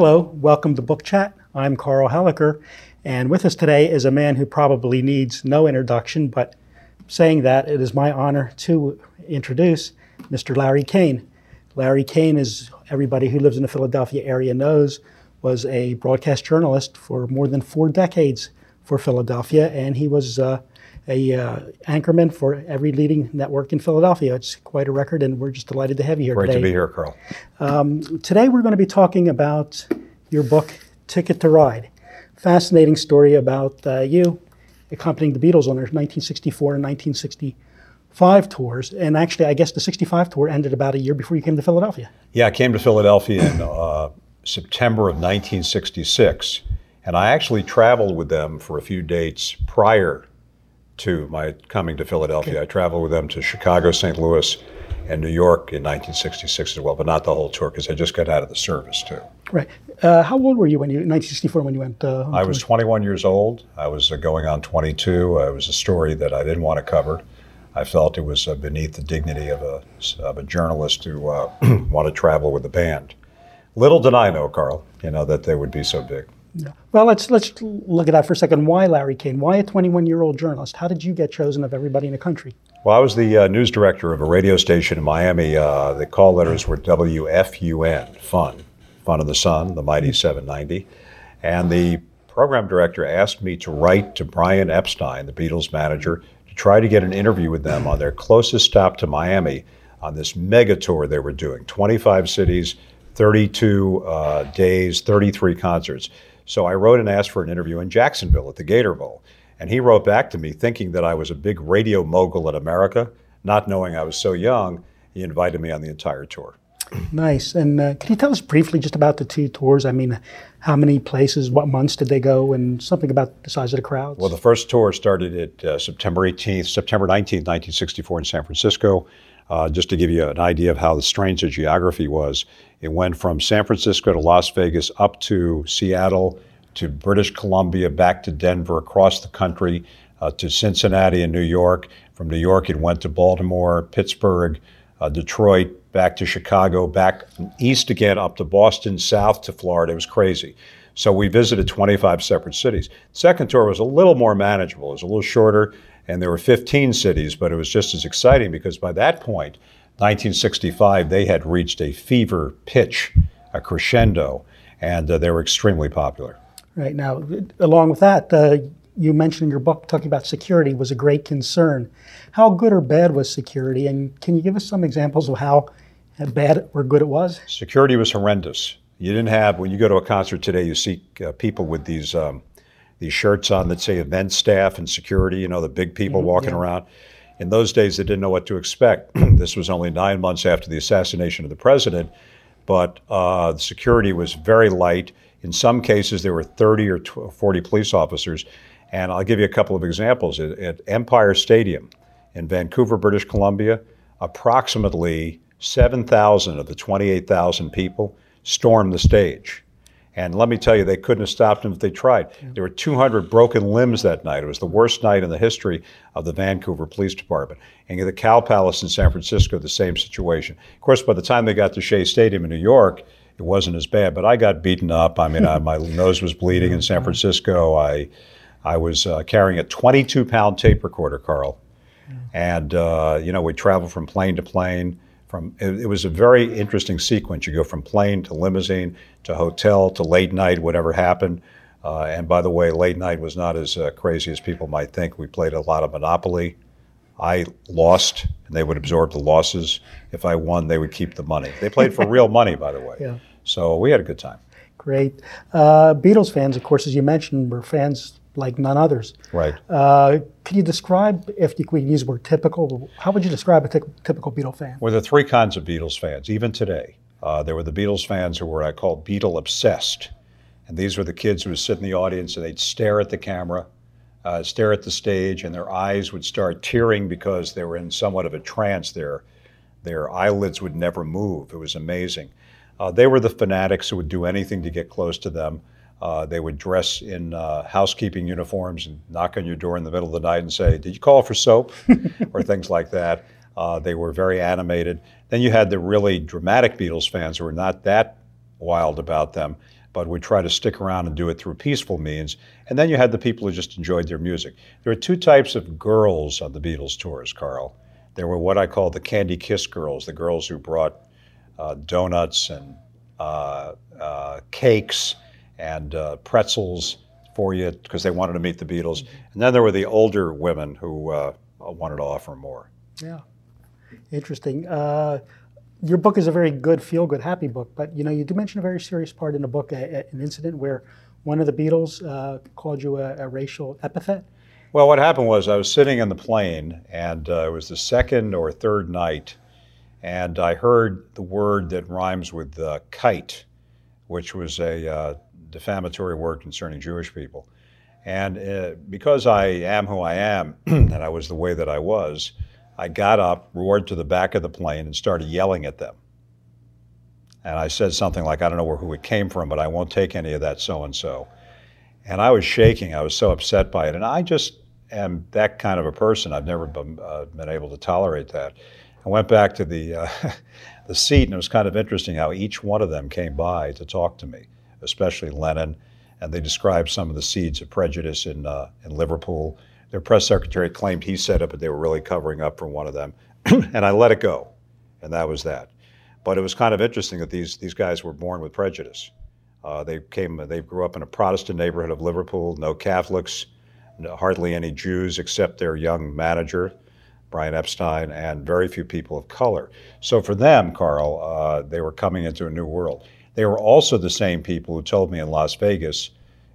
Hello, welcome to Book Chat. I'm Carl Helliker, and with us today is a man who probably needs no introduction, but saying that, it is my honor to introduce Mr. Larry Kane. Larry Kane, as everybody who lives in the Philadelphia area knows, was a broadcast journalist for more than four decades for Philadelphia, and he was uh, a uh, anchorman for every leading network in Philadelphia. It's quite a record, and we're just delighted to have you here Great today. to be here, Carl. Um, today we're going to be talking about your book, Ticket to Ride. Fascinating story about uh, you accompanying the Beatles on their 1964 and 1965 tours. And actually, I guess the 65 tour ended about a year before you came to Philadelphia. Yeah, I came to Philadelphia in uh, September of 1966, and I actually traveled with them for a few dates prior to my coming to Philadelphia. Okay. I traveled with them to Chicago, St. Louis, and New York in 1966 as well, but not the whole tour because I just got out of the service too. Right. Uh, how old were you when you 1964 when you went? Uh, I was 21 years old. I was uh, going on 22. it was a story that I didn't want to cover. I felt it was uh, beneath the dignity of a of a journalist to uh, want to travel with the band. Little did I know, Carl, you know that they would be so big. Yeah. Well, let's let's look at that for a second. Why Larry Kane? Why a 21 year old journalist? How did you get chosen of everybody in the country? Well, I was the uh, news director of a radio station in Miami. Uh, the call letters were WFUN, Fun, Fun of the Sun, the mighty 790, and the program director asked me to write to Brian Epstein, the Beatles manager, to try to get an interview with them on their closest stop to Miami on this mega tour they were doing 25 cities, 32 uh, days, 33 concerts. So I wrote and asked for an interview in Jacksonville at the Gator Bowl. And he wrote back to me thinking that I was a big radio mogul in America, not knowing I was so young. He invited me on the entire tour. Nice. And uh, can you tell us briefly just about the two tours? I mean, how many places, what months did they go, and something about the size of the crowds? Well, the first tour started at uh, September 18th, September 19th, 1964 in San Francisco. Uh, just to give you an idea of how strange the geography was, it went from San Francisco to Las Vegas up to Seattle to British Columbia, back to Denver, across the country uh, to Cincinnati and New York. From New York, it went to Baltimore, Pittsburgh, uh, Detroit, back to Chicago, back east again up to Boston, south to Florida. It was crazy. So we visited 25 separate cities. Second tour was a little more manageable. It was a little shorter, and there were 15 cities, but it was just as exciting because by that point, 1965, they had reached a fever pitch, a crescendo, and uh, they were extremely popular. Right now, along with that, uh, you mentioned in your book talking about security was a great concern. How good or bad was security, and can you give us some examples of how bad or good it was? Security was horrendous. You didn't have when you go to a concert today, you see uh, people with these um, these shirts on that say event staff and security. You know, the big people mm-hmm, walking yeah. around. In those days, they didn't know what to expect. this was only nine months after the assassination of the president, but uh, the security was very light. In some cases, there were 30 or 40 police officers. And I'll give you a couple of examples. At, at Empire Stadium in Vancouver, British Columbia, approximately 7,000 of the 28,000 people stormed the stage. And let me tell you, they couldn't have stopped them if they tried. Yeah. There were 200 broken limbs that night. It was the worst night in the history of the Vancouver Police Department. And the Cow Palace in San Francisco, the same situation. Of course, by the time they got to Shea Stadium in New York, it wasn't as bad. But I got beaten up. I mean, I, my nose was bleeding in San Francisco. I, I was uh, carrying a 22 pound tape recorder, Carl. And, uh, you know, we traveled from plane to plane. From it, it, was a very interesting sequence. You go from plane to limousine to hotel to late night, whatever happened. Uh, and by the way, late night was not as uh, crazy as people might think. We played a lot of Monopoly. I lost, and they would absorb the losses. If I won, they would keep the money. They played for real money, by the way. Yeah. So we had a good time. Great. Uh, Beatles fans, of course, as you mentioned, were fans like none others. Right. Uh, can you describe, if you could use the word typical, how would you describe a t- typical Beatle fan? Well, there are three kinds of Beatles fans, even today. Uh, there were the Beatles fans who were, I call Beatle obsessed. And these were the kids who would sit in the audience and they'd stare at the camera, uh, stare at the stage, and their eyes would start tearing because they were in somewhat of a trance. Their, their eyelids would never move. It was amazing. Uh, they were the fanatics who would do anything to get close to them. Uh, they would dress in uh, housekeeping uniforms and knock on your door in the middle of the night and say, Did you call for soap? or things like that. Uh, they were very animated. Then you had the really dramatic Beatles fans who were not that wild about them, but would try to stick around and do it through peaceful means. And then you had the people who just enjoyed their music. There were two types of girls on the Beatles tours, Carl. There were what I call the candy kiss girls, the girls who brought uh, donuts and uh, uh, cakes and uh, pretzels for you because they wanted to meet the Beatles. And then there were the older women who uh, wanted to offer more. Yeah, interesting. Uh, your book is a very good, feel-good, happy book, but you know you do mention a very serious part in the book, a, a, an incident where one of the Beatles uh, called you a, a, racial epithet. Well, what happened was I was sitting in the plane, and uh, it was the second or third night, and I heard the word that rhymes with uh, kite, which was a uh, defamatory word concerning Jewish people. And uh, because I am who I am, and I was the way that I was, I got up, roared to the back of the plane, and started yelling at them. And I said something like, I don't know who it came from, but I won't take any of that so and so. And I was shaking. I was so upset by it. And I just am that kind of a person. I've never been, uh, been able to tolerate that. I went back to the, uh, the seat, and it was kind of interesting how each one of them came by to talk to me especially Lennon, and they described some of the seeds of prejudice in, uh, in Liverpool. Their press secretary claimed he said it, but they were really covering up for one of them. and I let it go, and that was that. But it was kind of interesting that these, these guys were born with prejudice. Uh, they came, they grew up in a Protestant neighborhood of Liverpool, no Catholics, no, hardly any Jews except their young manager, Brian Epstein, and very few people of color. So for them, Carl, uh, they were coming into a new world. They were also the same people who told me in Las Vegas,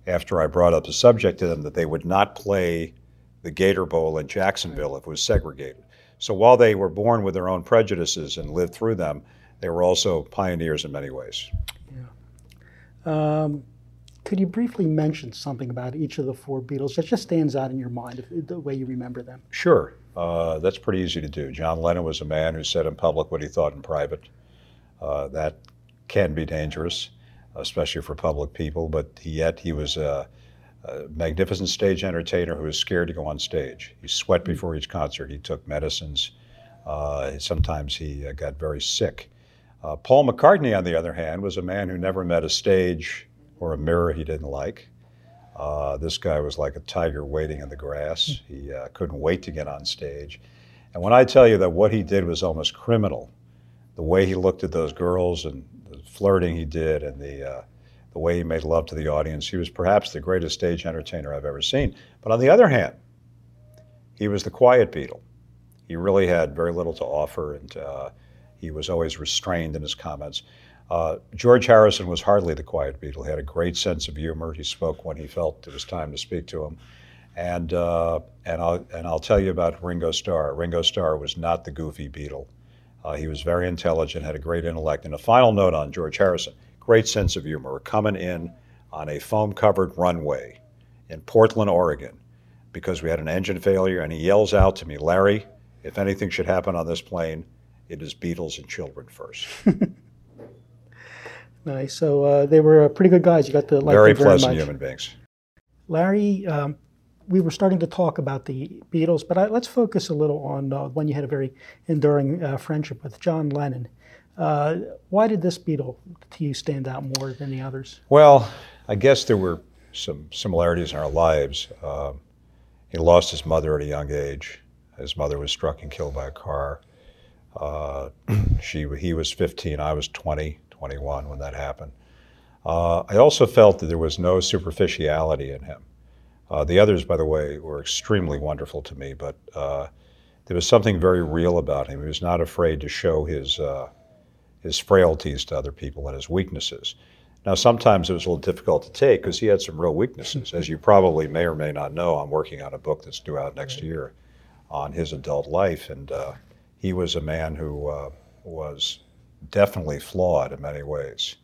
after I brought up the subject to them, that they would not play the Gator Bowl in Jacksonville if it was segregated. So while they were born with their own prejudices and lived through them, they were also pioneers in many ways. Yeah. Um, could you briefly mention something about each of the four Beatles that just stands out in your mind, the way you remember them? Sure. Uh, that's pretty easy to do. John Lennon was a man who said in public what he thought in private. Uh, that can be dangerous, especially for public people, but yet he was a, a magnificent stage entertainer who was scared to go on stage. He sweat hmm. before each concert. He took medicines. Uh, sometimes he uh, got very sick. Uh, Paul McCartney, on the other hand, was a man who never met a stage or a mirror he didn't like. Uh, this guy was like a tiger waiting in the grass. Hmm. He uh, couldn't wait to get on stage. And when I tell you that what he did was almost criminal, the way he looked at those girls and flirting he did and the, uh, the way he made love to the audience. He was perhaps the greatest stage entertainer I've ever seen. But on the other hand, he was the quiet Beatle. He really had very little to offer, and uh, he was always restrained in his comments. Uh, George Harrison was hardly the quiet Beatle. He had a great sense of humor. He spoke when he felt it was time to speak to him. And, uh, and, I'll, and I'll tell you about Ringo Starr. Ringo Starr was not the goofy Beatle. Uh, he was very intelligent, had a great intellect. And a final note on George Harrison great sense of humor. We're coming in on a foam covered runway in Portland, Oregon, because we had an engine failure. And he yells out to me, Larry, if anything should happen on this plane, it is Beatles and children first. nice. So uh, they were pretty good guys. You got to like very them pleasant very human beings. Larry, um, we were starting to talk about the Beatles, but I, let's focus a little on uh, when you had a very enduring uh, friendship with John Lennon. Uh, why did this Beatle to you stand out more than the others? Well, I guess there were some similarities in our lives. Um, he lost his mother at a young age. His mother was struck and killed by a car. Uh, she, he was 15, I was 20, 21 when that happened. Uh, I also felt that there was no superficiality in him. Uh, the others, by the way, were extremely wonderful to me, but uh, there was something very real about him. He was not afraid to show his, uh, his frailties to other people and his weaknesses. Now, sometimes it was a little difficult to take because he had some real weaknesses. As you probably may or may not know, I'm working on a book that's due out next year on his adult life, and uh, he was a man who uh, was definitely flawed in many ways.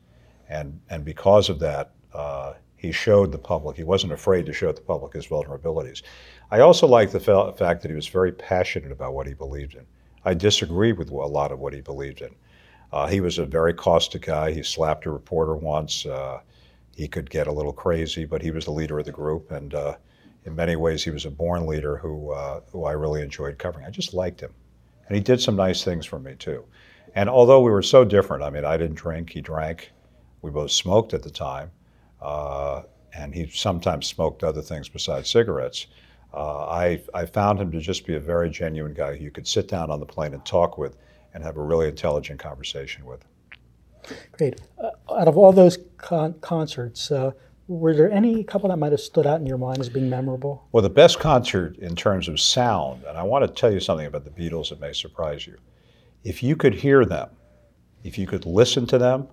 And, and because of that, uh, he showed the public, he wasn't afraid to show the public his vulnerabilities. I also like the fa- fact that he was very passionate about what he believed in. I disagreed with a lot of what he believed in. Uh, he was a very caustic guy. He slapped a reporter once. Uh, he could get a little crazy, but he was the leader of the group, and uh, in many ways, he was a born leader who uh, who I really enjoyed covering. I just liked him, and he did some nice things for me too. And although we were so different, I mean, I didn't drink, he drank. We both smoked at the time. Uh, and he sometimes smoked other things besides cigarettes. Uh, I, I found him to just be a very genuine guy who you could sit down on the plane and talk with and have a really intelligent conversation with. Great. Uh, out of all those con- concerts, uh, were there any couple that might have stood out in your mind as being memorable? Well, the best concert in terms of sound, and I want to tell you something about the Beatles that may surprise you. If you could hear them, if you could listen to them,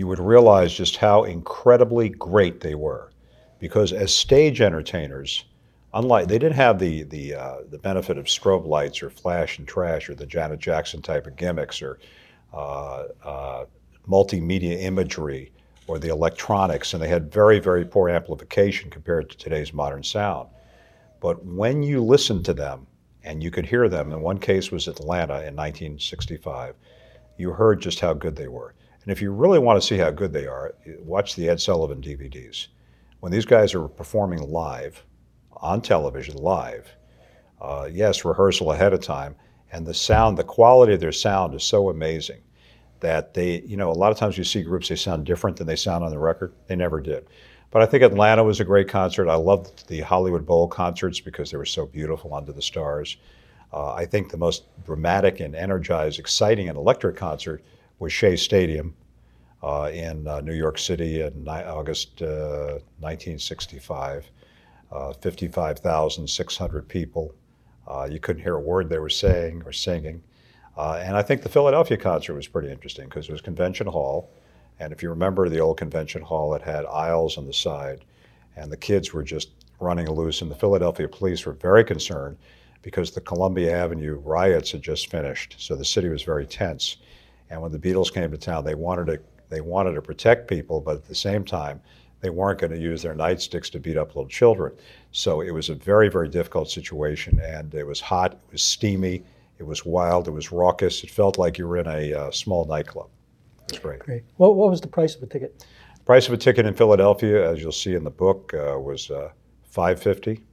you would realize just how incredibly great they were. Because as stage entertainers, unlike they didn't have the the uh, the benefit of strobe lights or flash and trash or the Janet Jackson type of gimmicks or uh, uh, multimedia imagery or the electronics, and they had very very poor amplification compared to today's modern sound. But when you listened to them and you could hear them, in one case was Atlanta in 1965, you heard just how good they were. And if you really want to see how good they are, watch the Ed Sullivan DVDs. When these guys are performing live, on television live. Uh, yes, rehearsal ahead of time, and the sound, the quality of their sound is so amazing that they, you know, a lot of times you see groups they sound different than they sound on the record. They never did. But I think Atlanta was a great concert. I loved the Hollywood Bowl concerts because they were so beautiful under the stars. Uh, I think the most dramatic and energized, exciting, and electric concert was Shea Stadium uh, in uh, New York City in August 1965. Uh, uh, 55,600 people. Uh, you couldn't hear a word they were saying or singing. And I think the Philadelphia concert was pretty interesting because it was Convention Hall. And if you remember the old Convention Hall, it had aisles on the side, and the kids were just running loose. And the Philadelphia police were very concerned because the Columbia Avenue riots had just finished. So the city was very tense. And when the Beatles came to town, they wanted to they wanted to protect people, but at the same time, they weren't going to use their nightsticks to beat up little children. So it was a very, very difficult situation, and it was hot, it was steamy, it was wild, it was raucous. It felt like you were in a uh, small nightclub. It was great. Great. What, what was the price of a ticket? The price of a ticket in Philadelphia, as you'll see in the book, uh, was uh, 550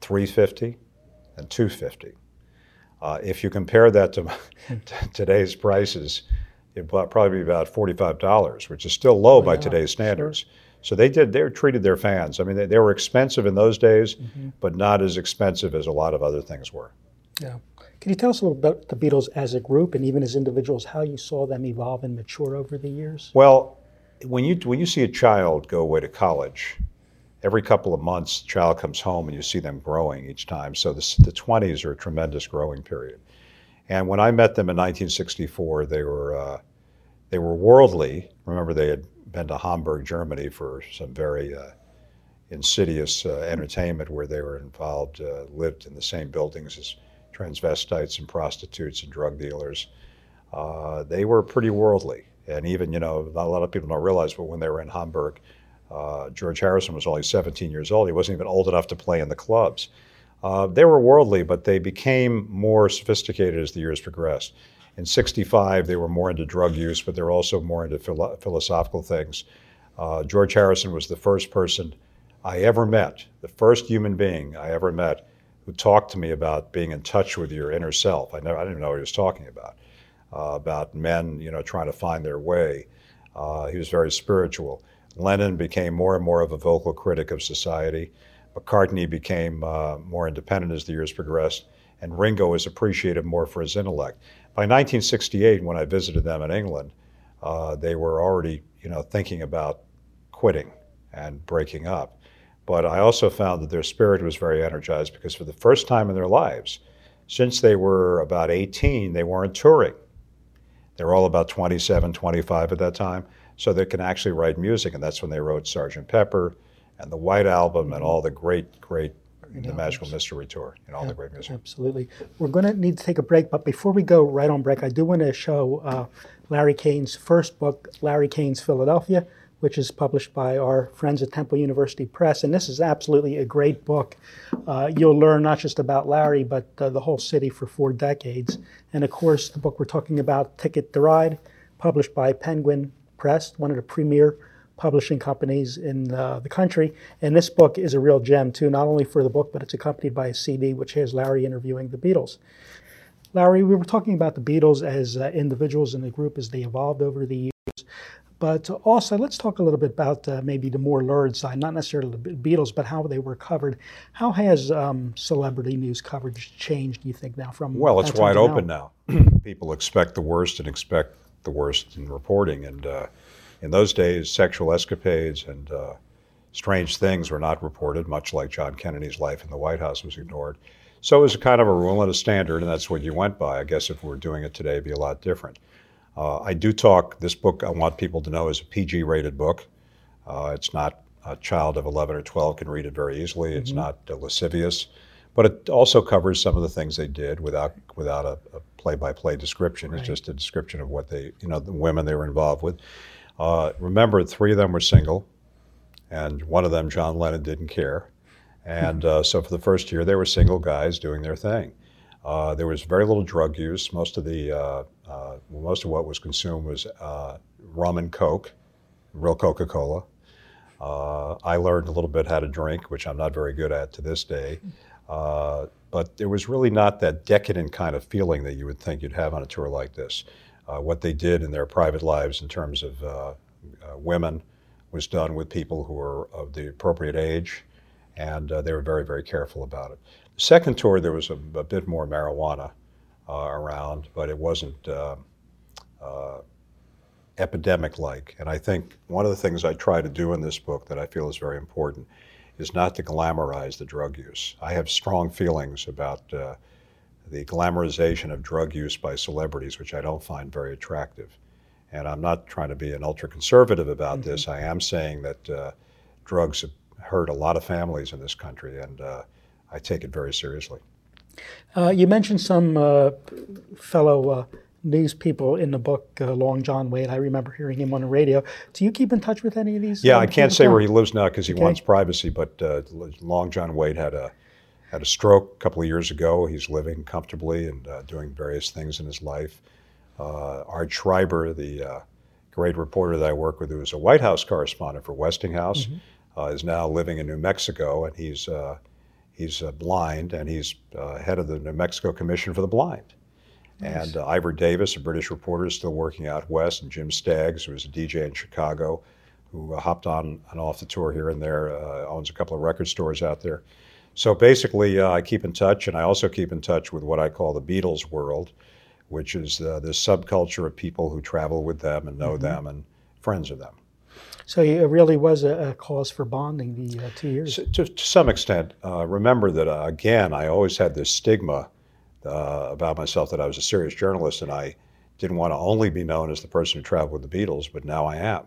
350 and 250 uh, If you compare that to today's prices, it'd probably be about $45, which is still low by today's standards. Sure. So they did. They treated their fans. I mean, they, they were expensive in those days, mm-hmm. but not as expensive as a lot of other things were. Yeah. Can you tell us a little about the Beatles as a group and even as individuals, how you saw them evolve and mature over the years? Well, when you when you see a child go away to college, every couple of months, the child comes home and you see them growing each time. So the, the 20s are a tremendous growing period. And when I met them in 1964, they were uh, they were worldly. Remember, they had been to Hamburg, Germany for some very uh, insidious uh, entertainment where they were involved, uh, lived in the same buildings as transvestites and prostitutes and drug dealers. Uh, they were pretty worldly. And even, you know, not a lot of people don't realize, but when they were in Hamburg, uh, George Harrison was only 17 years old. He wasn't even old enough to play in the clubs. Uh, they were worldly, but they became more sophisticated as the years progressed. In 65, they were more into drug use, but they were also more into philo- philosophical things. Uh, George Harrison was the first person I ever met, the first human being I ever met who talked to me about being in touch with your inner self. I, never, I didn't even know what he was talking about, uh, about men, you know, trying to find their way. Uh, he was very spiritual. Lennon became more and more of a vocal critic of society. McCartney became uh, more independent as the years progressed, and Ringo was appreciated more for his intellect. By 1968, when I visited them in England, uh, they were already, you know, thinking about quitting and breaking up. But I also found that their spirit was very energized because for the first time in their lives, since they were about 18, they weren't touring. They were all about 27, 25 at that time, so they can actually write music, and that's when they wrote Sgt. Pepper and the White Album and all the great, great the Magical Mystery Tour and all yeah, the great music. Absolutely. We're going to need to take a break, but before we go right on break, I do want to show uh, Larry Kane's first book, Larry Kane's Philadelphia, which is published by our friends at Temple University Press. And this is absolutely a great book. Uh, you'll learn not just about Larry, but uh, the whole city for four decades. And of course, the book we're talking about, Ticket to Ride, published by Penguin Press, one of the premier publishing companies in uh, the country. And this book is a real gem, too, not only for the book, but it's accompanied by a CD which has Larry interviewing the Beatles. Larry, we were talking about the Beatles as uh, individuals in the group as they evolved over the years. But also, let's talk a little bit about uh, maybe the more lurid side, not necessarily the Beatles, but how they were covered. How has um, celebrity news coverage changed, do you think, now from Well, it's wide open now. People expect the worst and expect the worst in reporting. And uh, in those days, sexual escapades and uh, strange things were not reported, much like John Kennedy's life in the White House was ignored. So it was a kind of a rule and a standard, and that's what you went by. I guess if we were doing it today, it'd be a lot different. Uh, I do talk, this book, I want people to know, is a PG rated book. Uh, it's not a child of 11 or 12 can read it very easily. It's not uh, lascivious, but it also covers some of the things they did without without a play by play description. It's just a description of what they, you know, the women they were involved with. Uh, remember, three of them were single, and one of them, John Lennon, didn't care. And uh, so for the first year, they were single guys doing their thing. Uh, there was very little drug use. Most of the uh, uh, most of what was consumed was uh, rum and coke, real Coca-Cola. Uh, I learned a little bit how to drink, which I'm not very good at to this day. Uh, but there was really not that decadent kind of feeling that you would think you'd have on a tour like this. what they did in their private lives in terms of women was done with people who were of the appropriate age, and they were very, very careful about it. The Second tour, there was a, a bit more marijuana uh, around, but it wasn't uh, uh, epidemic like. And I think one of the things I try to do in this book that I feel is very important is not to glamorize the drug use. I have strong feelings about uh, the glamorization of drug use by celebrities, which I don't find very attractive. And I'm not trying to be an ultra conservative about mm-hmm. this. I am saying that uh, drugs have hurt a lot of families in this country, and uh, I take it very seriously. Uh, you mentioned some uh, fellow uh, news people in the book, uh, Long John Wade. I remember hearing him on the radio. Do you keep in touch with any of these? Yeah, I can't say where he lives now because he okay. wants privacy. But uh, Long John Wade had a had a stroke a couple of years ago. He's living comfortably and uh, doing various things in his life. Art Schreiber, the great reporter that I work with, who was a White House correspondent for Westinghouse, mm-hmm. is now living in New Mexico, and he's He's uh, blind, and he's uh, head of the New Mexico Commission for the Blind. Nice. And uh, Ivor Davis, a British reporter, is still working out west, and Jim Staggs, who was a DJ in Chicago, who uh, hopped on and off the tour here and there, uh, owns a couple of record stores out there. So basically, uh, I keep in touch, and I also keep in touch with what I call the Beatles world, which is this subculture of people who travel with them and know mm-hmm. them and friends of them. So it really was a, a cause for bonding the uh, two years. So, to, to, some extent, uh, remember that uh, again, I always had this stigma uh, about myself that I was a serious journalist, and I didn't want to only be known as the person who traveled with the Beatles, but now I am.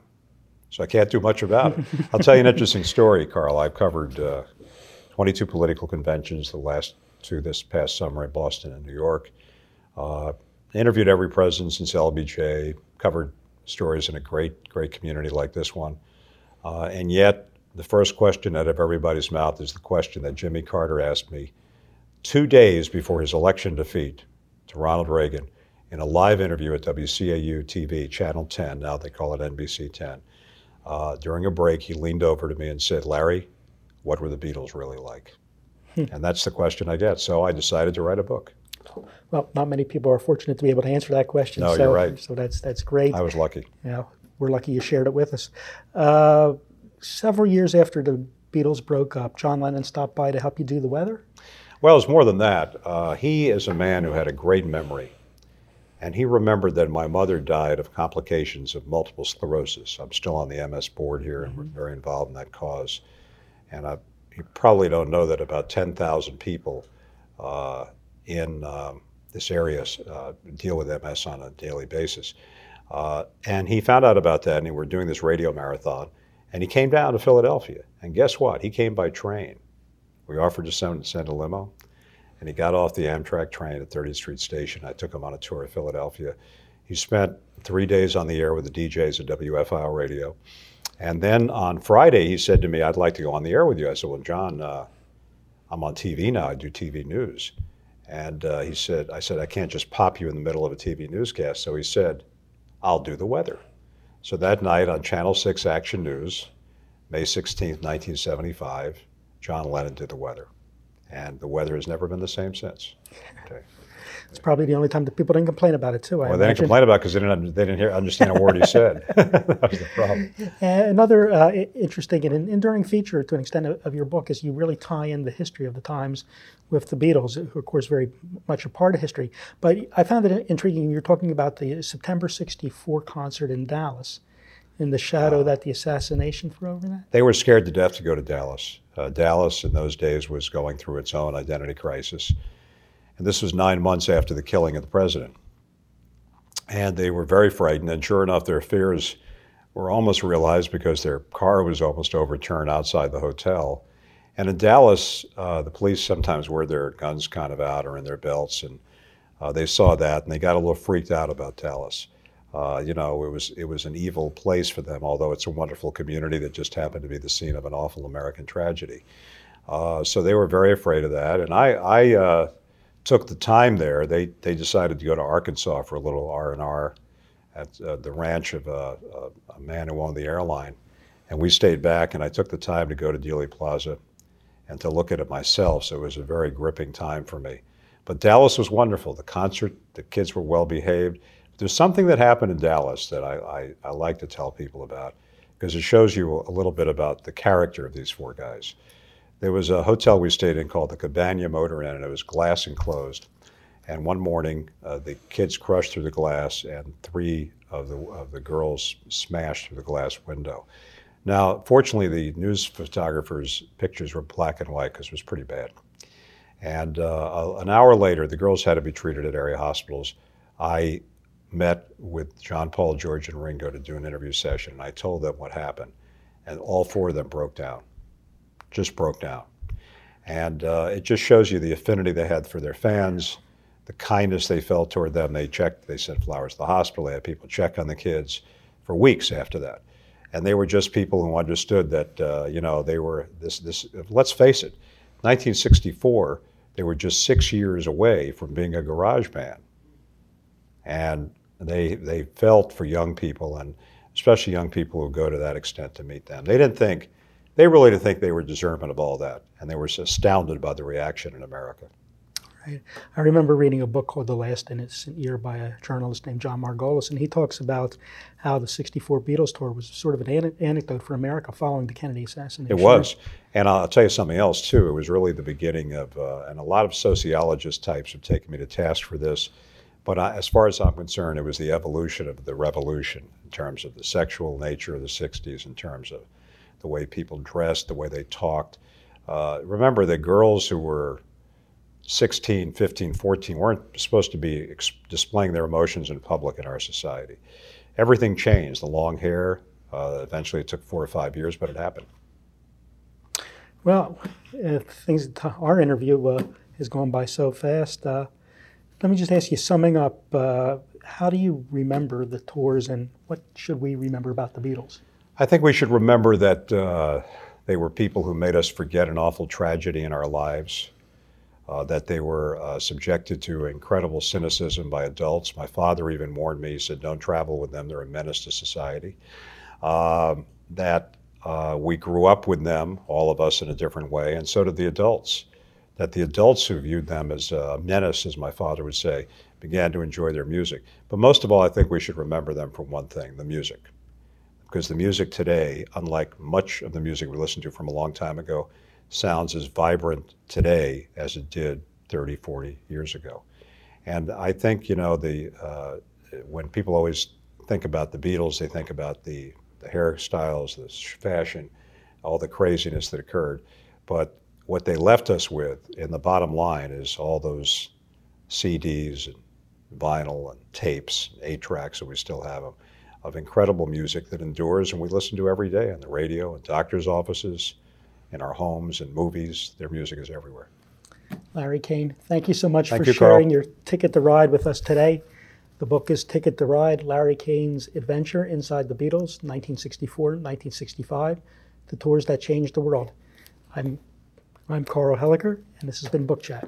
So I can't do much about it. I'll tell you an interesting story, Carl. I've covered uh, 22 political conventions, the last two this past summer in Boston and New York. Uh, interviewed every president since LBJ, covered stories in a great, great community like this one. Uh, and yet, the first question out of everybody's mouth is the question that Jimmy Carter asked me two days before his election defeat to Ronald Reagan in a live interview at WCAU TV, Channel 10, now they call it NBC 10. Uh, during a break, he leaned over to me and said, Larry, what were the Beatles really like? Hmm. and that's the question I get. So I decided to write a book. Well, not many people are fortunate to be able to answer that question. No, so, you're right. So that's that's great. I was lucky. Yeah, we're lucky you shared it with us. Uh, several years after the Beatles broke up, John Lennon stopped by to help you do the weather. Well, it's more than that. Uh, he is a man who had a great memory. And he remembered that my mother died of complications of multiple sclerosis. I'm still on the MS board here and mm-hmm. very involved in that cause. And I, you probably don't know that about 10,000 people uh, in um, this area uh, deal with MS on a daily basis. Uh, and he found out about that, and we were doing this radio marathon. And he came down to Philadelphia. And guess what? He came by train. We offered to send, send a limo, and he got off the Amtrak train at 30th Street Station. I took him on a tour of Philadelphia. He spent three days on the air with the DJs at WFIL radio. And then on Friday, he said to me, I'd like to go on the air with you. I said, Well, John, uh, I'm on TV now. I do TV news. And uh, he said, I said, I can't just pop you in the middle of a TV newscast. So he said, I'll do the weather. So that night on Channel 6 Action News, May 16, 1975, John Lennon did the weather. And the weather has never been the same since. Okay. It's probably the only time that people didn't complain about it too. I well, they didn't complain about it because they didn't, they didn't hear, understand a word he said. that was the problem. another uh, interesting and enduring feature to an extent of, of, your book is you really tie in the history of the times with the Beatles, who of course very much a part of history. But I found it intriguing. You're talking about the September '64 concert in Dallas, in the shadow that the assassination threw over that. They were scared to death to go to Dallas. Uh, Dallas in those days was going through its own identity crisis. And this was nine months after the killing of the president. And they were very frightened. And sure enough, their fears were almost realized because their car was almost overturned outside the hotel. And in Dallas, uh, the police sometimes wear their guns kind of out or in their belts. And uh, they saw that and they got a little freaked out about Dallas. Uh, you know, it was it was an evil place for them, although it's a wonderful community that just happened to be the scene of an awful American tragedy. Uh, so they were very afraid of that, and I, I uh, took the time there. They they decided to go to Arkansas for a little R and R at uh, the ranch of a, a, a, man who owned the airline, and we stayed back. And I took the time to go to Dealey Plaza and to look at it myself. So it was a very gripping time for me. But Dallas was wonderful. The concert, the kids were well behaved. There's something that happened in Dallas that I, I, I like to tell people about because it shows you a little bit about the character of these four guys. There was a hotel we stayed in called the Cabana Motor Inn, and it was glass enclosed. And one morning, uh, the kids crushed through the glass, and three of the, of the girls smashed through the glass window. Now, fortunately, the news photographers' pictures were black and white because it was pretty bad. And uh, an hour later, the girls had to be treated at area hospitals. I met with John Paul, George, and Ringo to do an interview session, and I told them what happened, and all four of them broke down, just broke down, and uh, it just shows you the affinity they had for their fans, the kindness they felt toward them. They checked, they sent flowers to the hospital, they had people check on the kids for weeks after that, and they were just people who understood that uh, you know they were this this. Let's face it, 1964, they were just six years away from being a garage band and they they felt for young people and especially young people who go to that extent to meet them. They didn't think they really didn't think they were deserving of all that, and they were astounded by the reaction in America. Right. I remember reading a book called The Last Innocent Year by a journalist named Jon Margolis, and he talks about how the 64 Beatles tour was sort of an an- anecdote for America following the Kennedy assassination. It was. And I'll tell you something else, too. It was really the beginning of, uh, and a lot of sociologist types have taken me to task for this but I, as far as I'm concerned, it was the evolution of the revolution in terms of the sexual nature of the 60s, in terms of the way people dressed, the way they talked. Uh, remember, the girls who were 16, 15, 14 weren't supposed to be ex- displaying their emotions in public in our society. Everything changed. The long hair, uh, eventually it took four or five years, but it happened. Well, things, our interview uh, has gone by so fast. Uh, let me just ask you, summing up, uh, how do you remember the tours and what should we remember about the Beatles? I think we should remember that uh, they were people who made us forget an awful tragedy in our lives, uh, that they were uh, subjected to incredible cynicism by adults. My father even warned me, he said, don't travel with them, they're a menace to society. Um, that uh, we grew up with them, all of us in a different way, and so did the adults that the adults who viewed them as a menace, as my father would say, began to enjoy their music. But most of all, I think we should remember them for one thing the music. Because the music today, unlike much of the music we listened to from a long time ago, sounds as vibrant today as it did 30, 40 years ago. And I think, you know, the, uh, when people always think about the Beatles, they think about the, the hairstyles, the fashion, all the craziness that occurred. But what they left us with in the bottom line is all those CDs and vinyl and tapes, eight tracks, and we still have them, of incredible music that endures and we listen to every day on the radio, in doctors' offices, in our homes, and movies. Their music is everywhere. Larry Kane, thank you so much thank for you, sharing Carl. your Ticket to Ride with us today. The book is Ticket to Ride Larry Kane's Adventure Inside the Beatles, 1964 1965, the tours that changed the world. I'm I'm Carl Helliker, and this has been Book Chat.